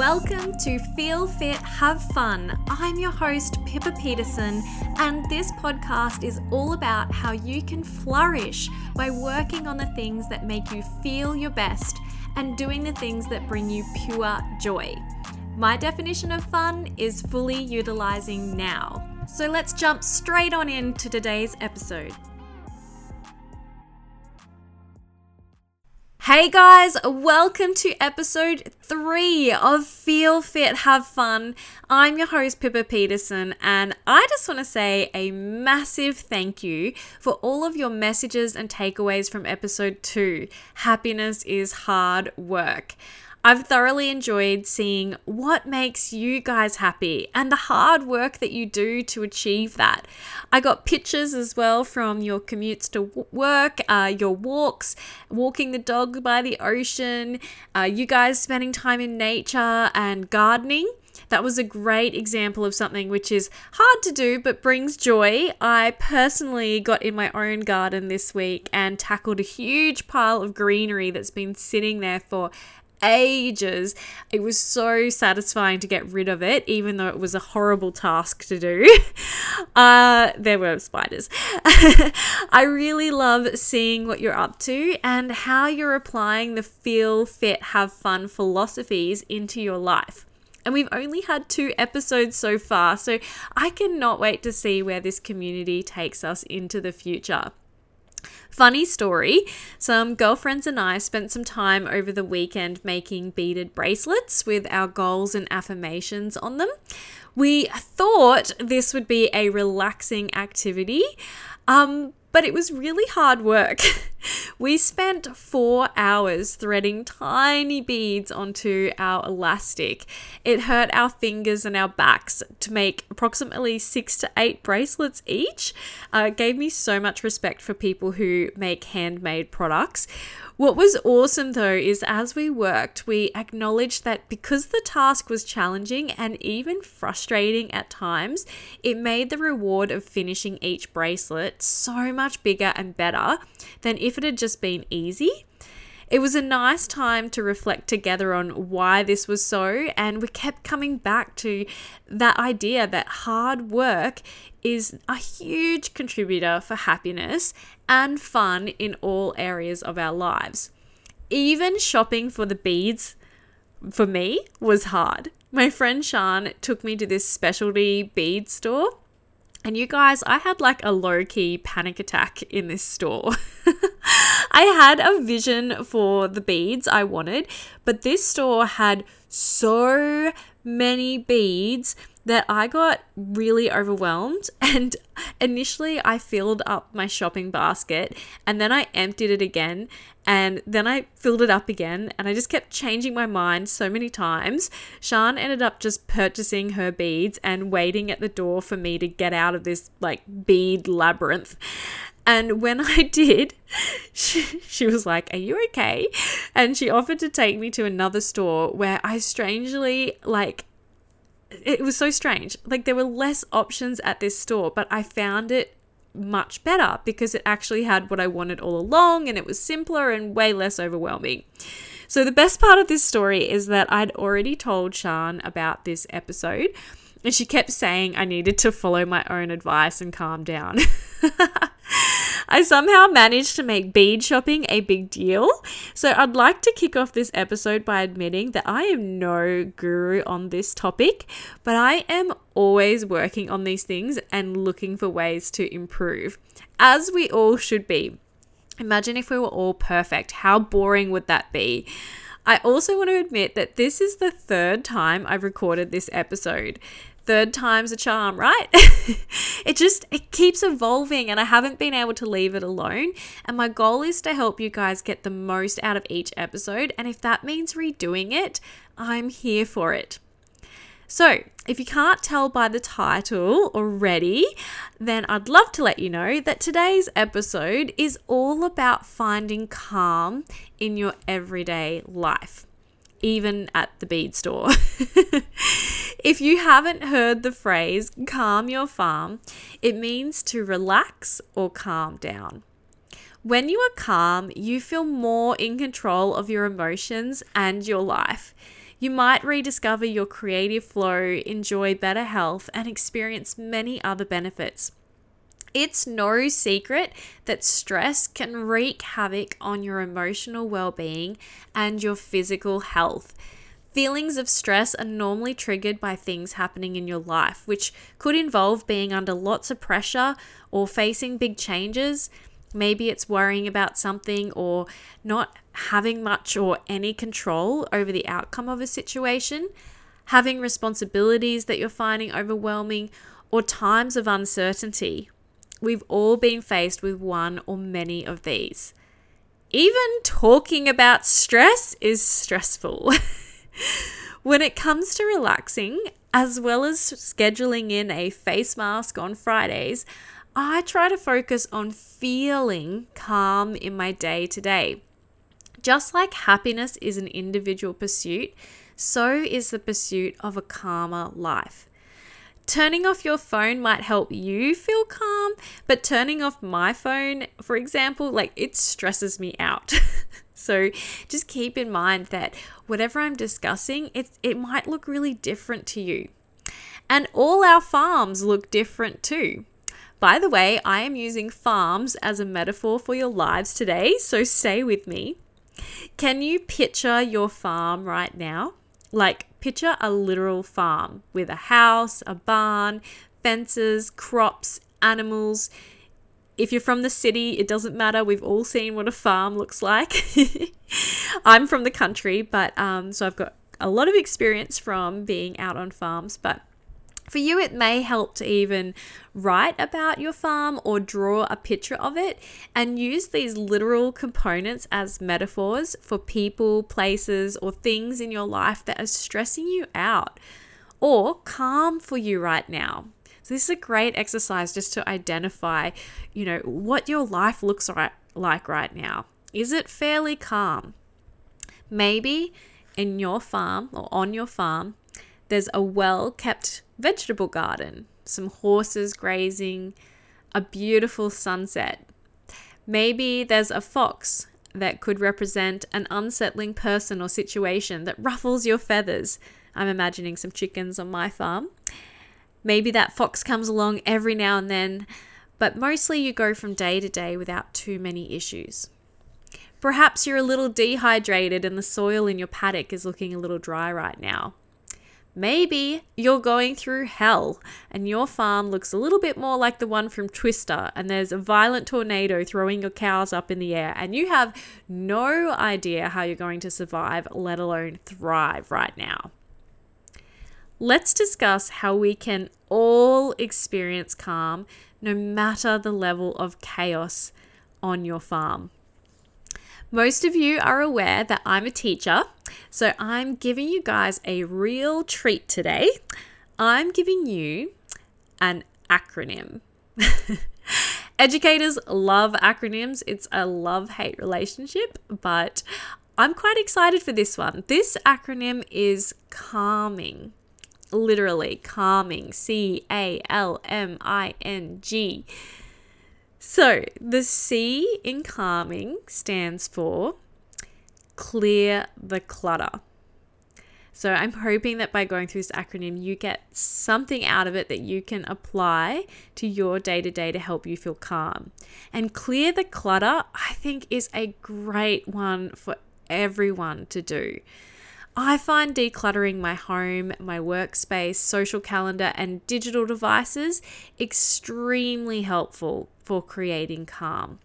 Welcome to Feel Fit, Have Fun. I'm your host, Pippa Peterson, and this podcast is all about how you can flourish by working on the things that make you feel your best and doing the things that bring you pure joy. My definition of fun is fully utilizing now. So let's jump straight on into today's episode. Hey guys, welcome to episode three of Feel Fit, Have Fun. I'm your host, Pippa Peterson, and I just want to say a massive thank you for all of your messages and takeaways from episode two. Happiness is hard work. I've thoroughly enjoyed seeing what makes you guys happy and the hard work that you do to achieve that. I got pictures as well from your commutes to work, uh, your walks, walking the dog by the ocean, uh, you guys spending time in nature and gardening. That was a great example of something which is hard to do but brings joy. I personally got in my own garden this week and tackled a huge pile of greenery that's been sitting there for ages. It was so satisfying to get rid of it, even though it was a horrible task to do. Uh, there were spiders. I really love seeing what you're up to and how you're applying the feel, fit, have fun philosophies into your life. And we've only had two episodes so far, so I cannot wait to see where this community takes us into the future. Funny story some girlfriends and I spent some time over the weekend making beaded bracelets with our goals and affirmations on them. We thought this would be a relaxing activity, um, but it was really hard work. we spent four hours threading tiny beads onto our elastic. It hurt our fingers and our backs to make approximately six to eight bracelets each. Uh, it gave me so much respect for people who make handmade products. What was awesome though is as we worked, we acknowledged that because the task was challenging and even frustrating at times, it made the reward of finishing each bracelet so much bigger and better than if it had just been easy. It was a nice time to reflect together on why this was so, and we kept coming back to that idea that hard work is a huge contributor for happiness and fun in all areas of our lives. Even shopping for the beads for me was hard. My friend Sean took me to this specialty bead store. And you guys, I had like a low key panic attack in this store. I had a vision for the beads I wanted, but this store had so many beads that I got really overwhelmed. And initially, I filled up my shopping basket and then I emptied it again. And then I filled it up again. And I just kept changing my mind so many times. Sean ended up just purchasing her beads and waiting at the door for me to get out of this like bead labyrinth. And when I did, she, she was like, Are you okay? And she offered to take me to another store where I strangely, like, it was so strange. Like, there were less options at this store, but I found it much better because it actually had what I wanted all along and it was simpler and way less overwhelming. So, the best part of this story is that I'd already told Sean about this episode, and she kept saying I needed to follow my own advice and calm down. I somehow managed to make bead shopping a big deal. So I'd like to kick off this episode by admitting that I am no guru on this topic, but I am always working on these things and looking for ways to improve, as we all should be. Imagine if we were all perfect. How boring would that be? I also want to admit that this is the third time I've recorded this episode third time's a charm, right? it just it keeps evolving and I haven't been able to leave it alone. And my goal is to help you guys get the most out of each episode, and if that means redoing it, I'm here for it. So, if you can't tell by the title already, then I'd love to let you know that today's episode is all about finding calm in your everyday life even at the bead store. if you haven't heard the phrase calm your farm, it means to relax or calm down. When you are calm, you feel more in control of your emotions and your life. You might rediscover your creative flow, enjoy better health, and experience many other benefits. It's no secret that stress can wreak havoc on your emotional well being and your physical health. Feelings of stress are normally triggered by things happening in your life, which could involve being under lots of pressure or facing big changes. Maybe it's worrying about something or not having much or any control over the outcome of a situation, having responsibilities that you're finding overwhelming, or times of uncertainty. We've all been faced with one or many of these. Even talking about stress is stressful. when it comes to relaxing, as well as scheduling in a face mask on Fridays, I try to focus on feeling calm in my day to day. Just like happiness is an individual pursuit, so is the pursuit of a calmer life. Turning off your phone might help you feel calm, but turning off my phone, for example, like it stresses me out. So just keep in mind that whatever I'm discussing, it, it might look really different to you. And all our farms look different too. By the way, I am using farms as a metaphor for your lives today, so stay with me. Can you picture your farm right now? Like, picture a literal farm with a house, a barn, fences, crops, animals if you're from the city, it doesn't matter. We've all seen what a farm looks like. I'm from the country, but um, so I've got a lot of experience from being out on farms. But for you, it may help to even write about your farm or draw a picture of it and use these literal components as metaphors for people, places, or things in your life that are stressing you out or calm for you right now. So this is a great exercise just to identify, you know, what your life looks right, like right now. Is it fairly calm? Maybe in your farm or on your farm, there's a well kept vegetable garden, some horses grazing, a beautiful sunset. Maybe there's a fox that could represent an unsettling person or situation that ruffles your feathers. I'm imagining some chickens on my farm. Maybe that fox comes along every now and then, but mostly you go from day to day without too many issues. Perhaps you're a little dehydrated and the soil in your paddock is looking a little dry right now. Maybe you're going through hell and your farm looks a little bit more like the one from Twister, and there's a violent tornado throwing your cows up in the air, and you have no idea how you're going to survive, let alone thrive right now let's discuss how we can all experience calm no matter the level of chaos on your farm. Most of you are aware that I'm a teacher, so I'm giving you guys a real treat today. I'm giving you an acronym. Educators love acronyms, it's a love hate relationship, but I'm quite excited for this one. This acronym is calming literally calming. C A L M I N G. So the C in calming stands for clear the clutter. So I'm hoping that by going through this acronym, you get something out of it that you can apply to your day to day to help you feel calm. And clear the clutter, I think, is a great one for everyone to do. I find decluttering my home, my workspace, social calendar, and digital devices extremely helpful for creating calm.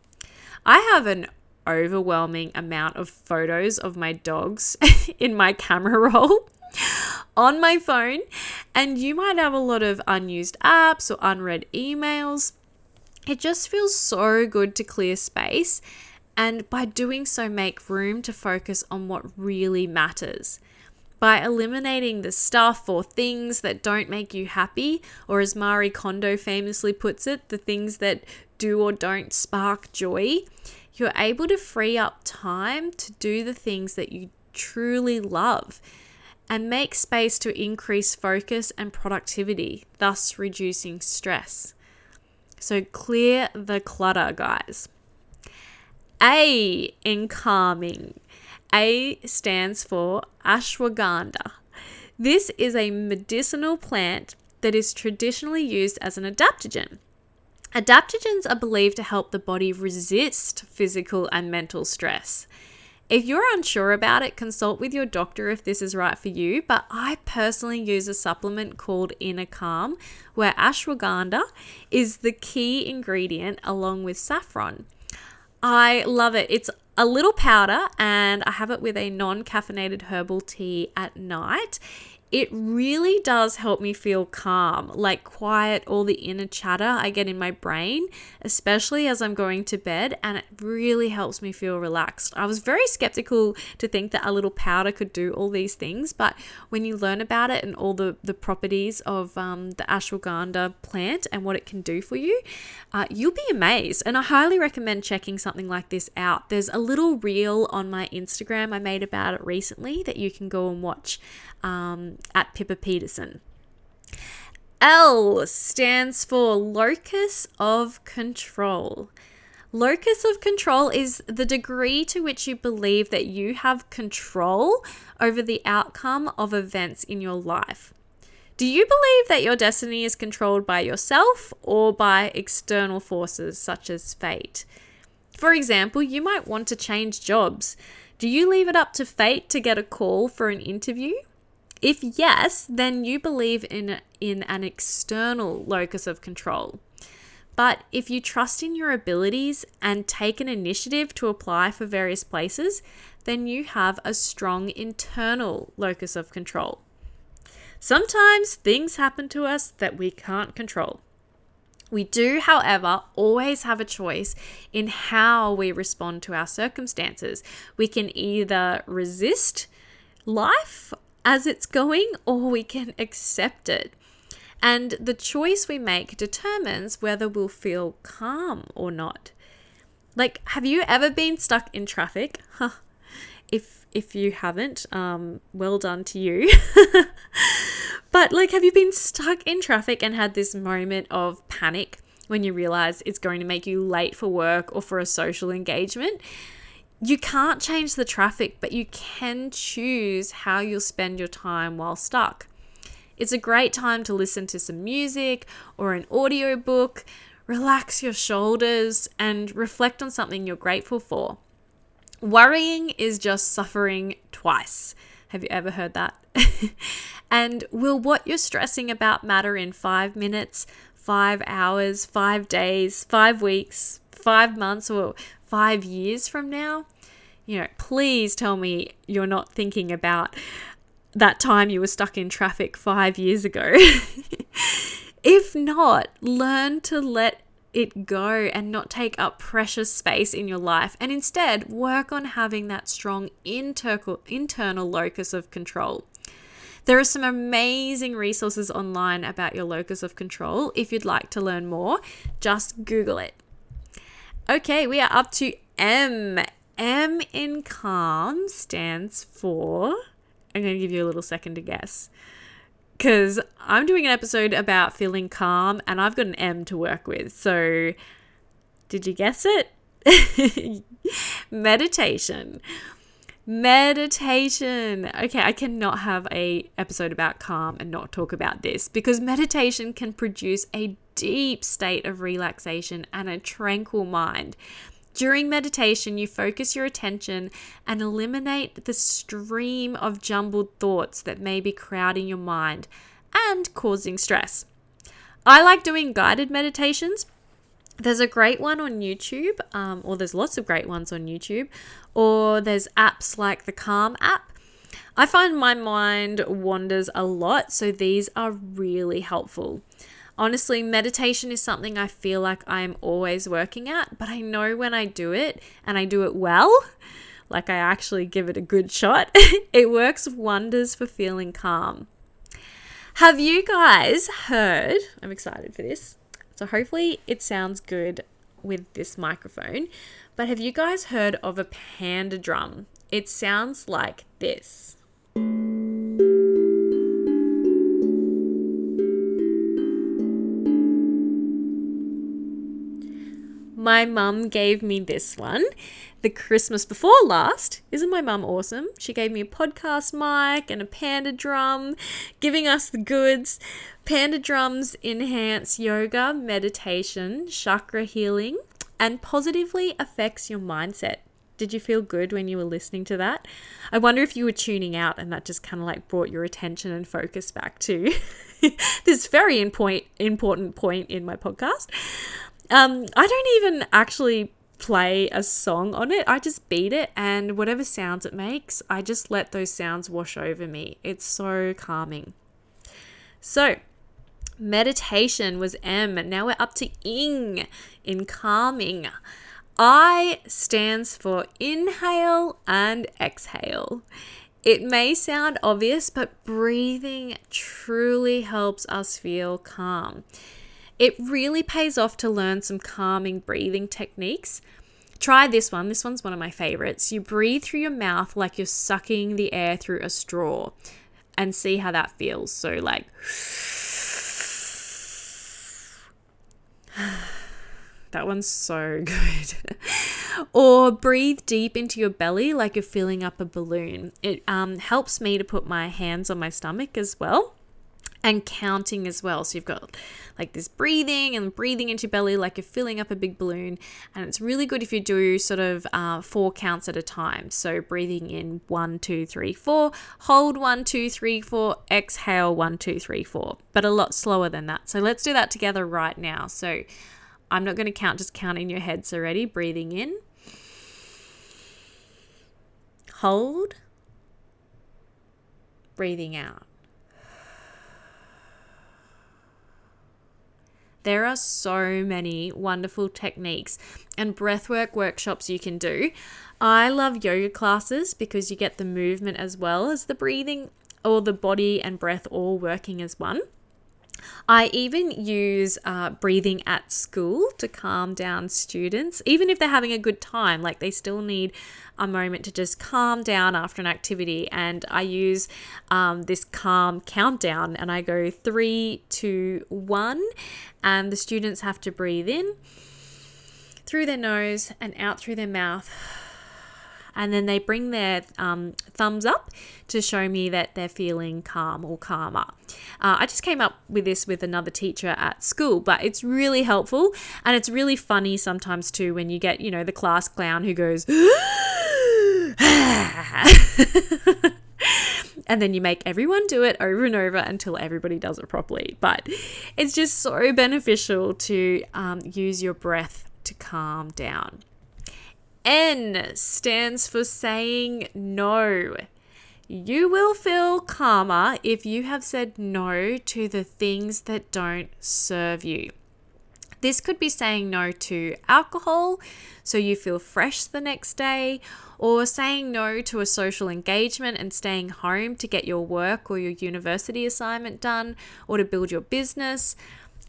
I have an overwhelming amount of photos of my dogs in my camera roll on my phone, and you might have a lot of unused apps or unread emails. It just feels so good to clear space and by doing so, make room to focus on what really matters. By eliminating the stuff or things that don't make you happy, or as Marie Kondo famously puts it, the things that do or don't spark joy, you're able to free up time to do the things that you truly love and make space to increase focus and productivity, thus reducing stress. So, clear the clutter, guys. A in calming. A stands for ashwagandha. This is a medicinal plant that is traditionally used as an adaptogen. Adaptogens are believed to help the body resist physical and mental stress. If you're unsure about it, consult with your doctor if this is right for you. But I personally use a supplement called Inner Calm, where ashwagandha is the key ingredient along with saffron. I love it. It's a little powder, and I have it with a non caffeinated herbal tea at night it really does help me feel calm, like quiet all the inner chatter I get in my brain, especially as I'm going to bed, and it really helps me feel relaxed. I was very skeptical to think that a little powder could do all these things, but when you learn about it and all the, the properties of um, the ashwagandha plant and what it can do for you, uh, you'll be amazed. And I highly recommend checking something like this out. There's a little reel on my Instagram I made about it recently that you can go and watch um, at Pippa Peterson. L stands for locus of control. Locus of control is the degree to which you believe that you have control over the outcome of events in your life. Do you believe that your destiny is controlled by yourself or by external forces such as fate? For example, you might want to change jobs. Do you leave it up to fate to get a call for an interview? If yes, then you believe in, in an external locus of control. But if you trust in your abilities and take an initiative to apply for various places, then you have a strong internal locus of control. Sometimes things happen to us that we can't control. We do, however, always have a choice in how we respond to our circumstances. We can either resist life as it's going or we can accept it. And the choice we make determines whether we'll feel calm or not. Like, have you ever been stuck in traffic? If if you haven't, um, well done to you. but like, have you been stuck in traffic and had this moment of panic when you realize it's going to make you late for work or for a social engagement? You can't change the traffic, but you can choose how you'll spend your time while stuck. It's a great time to listen to some music or an audiobook, relax your shoulders, and reflect on something you're grateful for. Worrying is just suffering twice. Have you ever heard that? and will what you're stressing about matter in five minutes, five hours, five days, five weeks, five months, or five years from now? You know, please tell me you're not thinking about that time you were stuck in traffic five years ago. if not, learn to let it go and not take up precious space in your life and instead work on having that strong inter- internal locus of control. There are some amazing resources online about your locus of control. If you'd like to learn more, just Google it. Okay, we are up to M. M in calm stands for. I'm going to give you a little second to guess. Because I'm doing an episode about feeling calm and I've got an M to work with. So, did you guess it? Meditation. Meditation. Okay, I cannot have a episode about calm and not talk about this because meditation can produce a deep state of relaxation and a tranquil mind. During meditation, you focus your attention and eliminate the stream of jumbled thoughts that may be crowding your mind and causing stress. I like doing guided meditations. There's a great one on YouTube, um, or there's lots of great ones on YouTube, or there's apps like the Calm app. I find my mind wanders a lot, so these are really helpful. Honestly, meditation is something I feel like I'm always working at, but I know when I do it and I do it well, like I actually give it a good shot, it works wonders for feeling calm. Have you guys heard? I'm excited for this. So, hopefully, it sounds good with this microphone. But have you guys heard of a panda drum? It sounds like this. My mum gave me this one the Christmas before last. Isn't my mum awesome? She gave me a podcast mic and a panda drum, giving us the goods. Panda drums enhance yoga, meditation, chakra healing, and positively affects your mindset. Did you feel good when you were listening to that? I wonder if you were tuning out and that just kind of like brought your attention and focus back to this very important point in my podcast. Um, I don't even actually play a song on it. I just beat it and whatever sounds it makes, I just let those sounds wash over me. It's so calming. So, meditation was M. Now we're up to ing in calming. I stands for inhale and exhale. It may sound obvious, but breathing truly helps us feel calm. It really pays off to learn some calming breathing techniques. Try this one. This one's one of my favorites. You breathe through your mouth like you're sucking the air through a straw and see how that feels. So, like, that one's so good. or breathe deep into your belly like you're filling up a balloon. It um, helps me to put my hands on my stomach as well and counting as well. So you've got like this breathing and breathing into your belly like you're filling up a big balloon. And it's really good if you do sort of uh, four counts at a time. So breathing in one, two, three, four, hold one, two, three, four, exhale one, two, three, four, but a lot slower than that. So let's do that together right now. So I'm not going to count, just count in your heads So ready? Breathing in. Hold. Breathing out. There are so many wonderful techniques and breathwork workshops you can do. I love yoga classes because you get the movement as well as the breathing or the body and breath all working as one. I even use uh, breathing at school to calm down students, even if they're having a good time. Like they still need a moment to just calm down after an activity. And I use um, this calm countdown and I go three, two, one. And the students have to breathe in through their nose and out through their mouth and then they bring their um, thumbs up to show me that they're feeling calm or calmer. Uh, I just came up with this with another teacher at school, but it's really helpful and it's really funny sometimes too when you get, you know, the class clown who goes, and then you make everyone do it over and over until everybody does it properly. But it's just so beneficial to um, use your breath to calm down. N stands for saying no. You will feel calmer if you have said no to the things that don't serve you. This could be saying no to alcohol so you feel fresh the next day, or saying no to a social engagement and staying home to get your work or your university assignment done, or to build your business.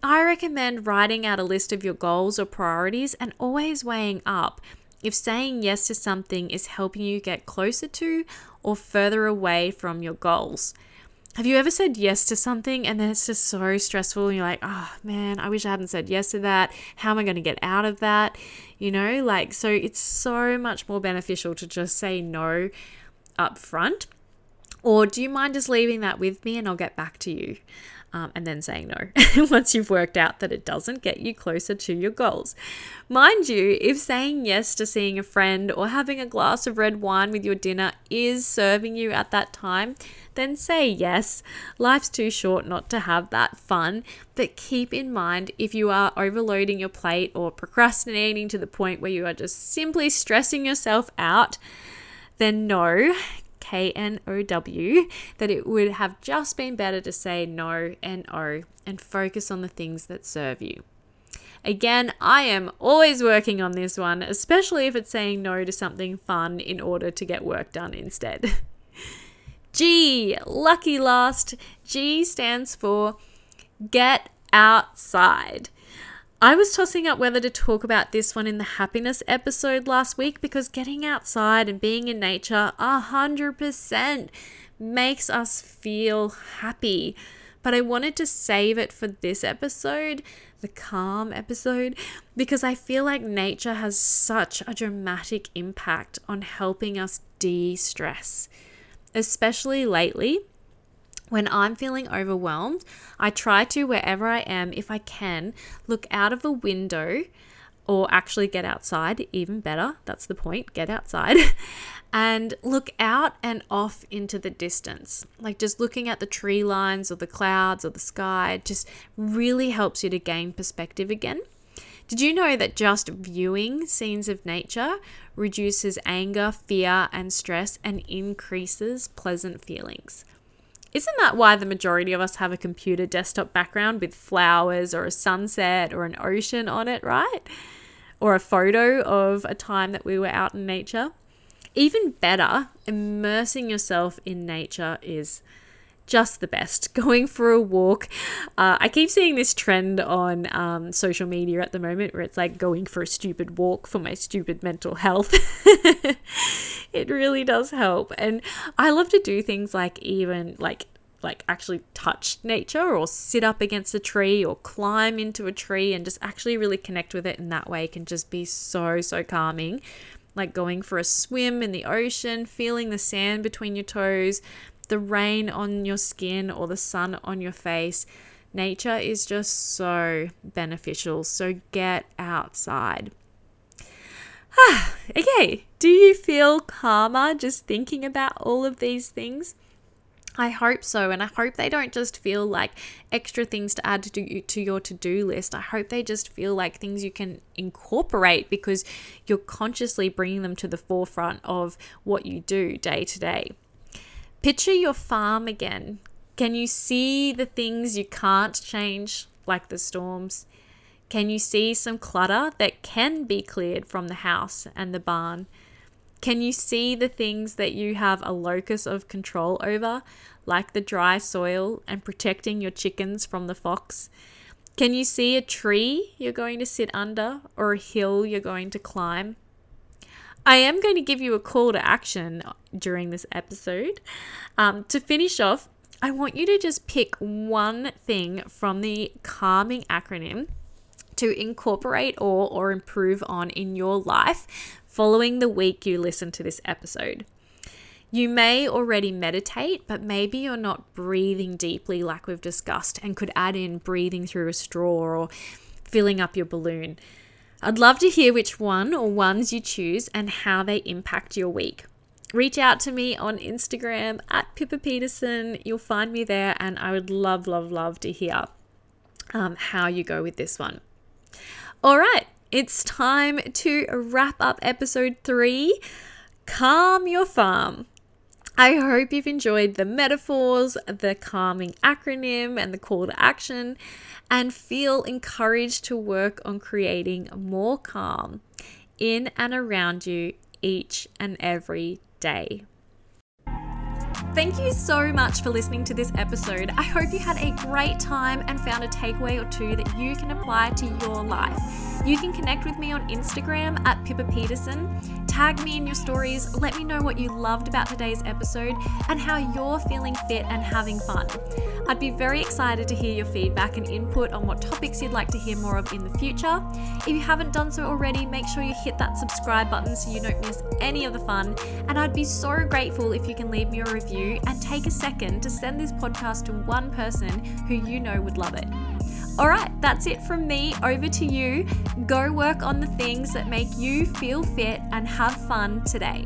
I recommend writing out a list of your goals or priorities and always weighing up if saying yes to something is helping you get closer to or further away from your goals. Have you ever said yes to something and then it's just so stressful and you're like, oh man, I wish I hadn't said yes to that. How am I going to get out of that? You know, like, so it's so much more beneficial to just say no up front. Or do you mind just leaving that with me and I'll get back to you? um, and then saying no once you've worked out that it doesn't get you closer to your goals. Mind you, if saying yes to seeing a friend or having a glass of red wine with your dinner is serving you at that time, then say yes. Life's too short not to have that fun, but keep in mind if you are overloading your plate or procrastinating to the point where you are just simply stressing yourself out, then no, K N O W, that it would have just been better to say no and O and focus on the things that serve you. Again, I am always working on this one, especially if it's saying no to something fun in order to get work done instead. G, lucky last. G stands for get outside. I was tossing up whether to talk about this one in the happiness episode last week because getting outside and being in nature a hundred percent makes us feel happy. but I wanted to save it for this episode, the calm episode, because I feel like nature has such a dramatic impact on helping us de stress, especially lately. When I'm feeling overwhelmed, I try to, wherever I am, if I can, look out of a window or actually get outside, even better. That's the point, get outside. and look out and off into the distance. Like just looking at the tree lines or the clouds or the sky just really helps you to gain perspective again. Did you know that just viewing scenes of nature reduces anger, fear, and stress and increases pleasant feelings? Isn't that why the majority of us have a computer desktop background with flowers or a sunset or an ocean on it, right? Or a photo of a time that we were out in nature? Even better, immersing yourself in nature is just the best. Going for a walk. Uh, I keep seeing this trend on um, social media at the moment where it's like going for a stupid walk for my stupid mental health. it really does help. And I love to do things like even like like actually touch nature or sit up against a tree or climb into a tree and just actually really connect with it in that way can just be so so calming like going for a swim in the ocean feeling the sand between your toes the rain on your skin or the sun on your face. Nature is just so beneficial. So get outside. okay, do you feel calmer just thinking about all of these things? I hope so. And I hope they don't just feel like extra things to add to, to your to do list. I hope they just feel like things you can incorporate because you're consciously bringing them to the forefront of what you do day to day. Picture your farm again. Can you see the things you can't change, like the storms? Can you see some clutter that can be cleared from the house and the barn? Can you see the things that you have a locus of control over, like the dry soil and protecting your chickens from the fox? Can you see a tree you're going to sit under or a hill you're going to climb? I am going to give you a call to action during this episode. Um, to finish off, I want you to just pick one thing from the calming acronym to incorporate or, or improve on in your life following the week you listen to this episode. You may already meditate, but maybe you're not breathing deeply like we've discussed and could add in breathing through a straw or filling up your balloon. I'd love to hear which one or ones you choose and how they impact your week. Reach out to me on Instagram at Pippa Peterson. You'll find me there, and I would love, love, love to hear um, how you go with this one. All right, it's time to wrap up episode three Calm Your Farm. I hope you've enjoyed the metaphors, the calming acronym, and the call to action, and feel encouraged to work on creating more calm in and around you each and every day. Thank you so much for listening to this episode. I hope you had a great time and found a takeaway or two that you can apply to your life. You can connect with me on Instagram at Pippa Peterson Tag me in your stories, let me know what you loved about today's episode and how you're feeling fit and having fun. I'd be very excited to hear your feedback and input on what topics you'd like to hear more of in the future. If you haven't done so already, make sure you hit that subscribe button so you don't miss any of the fun. And I'd be so grateful if you can leave me a review and take a second to send this podcast to one person who you know would love it. All right, that's it from me. Over to you. Go work on the things that make you feel fit and have fun today.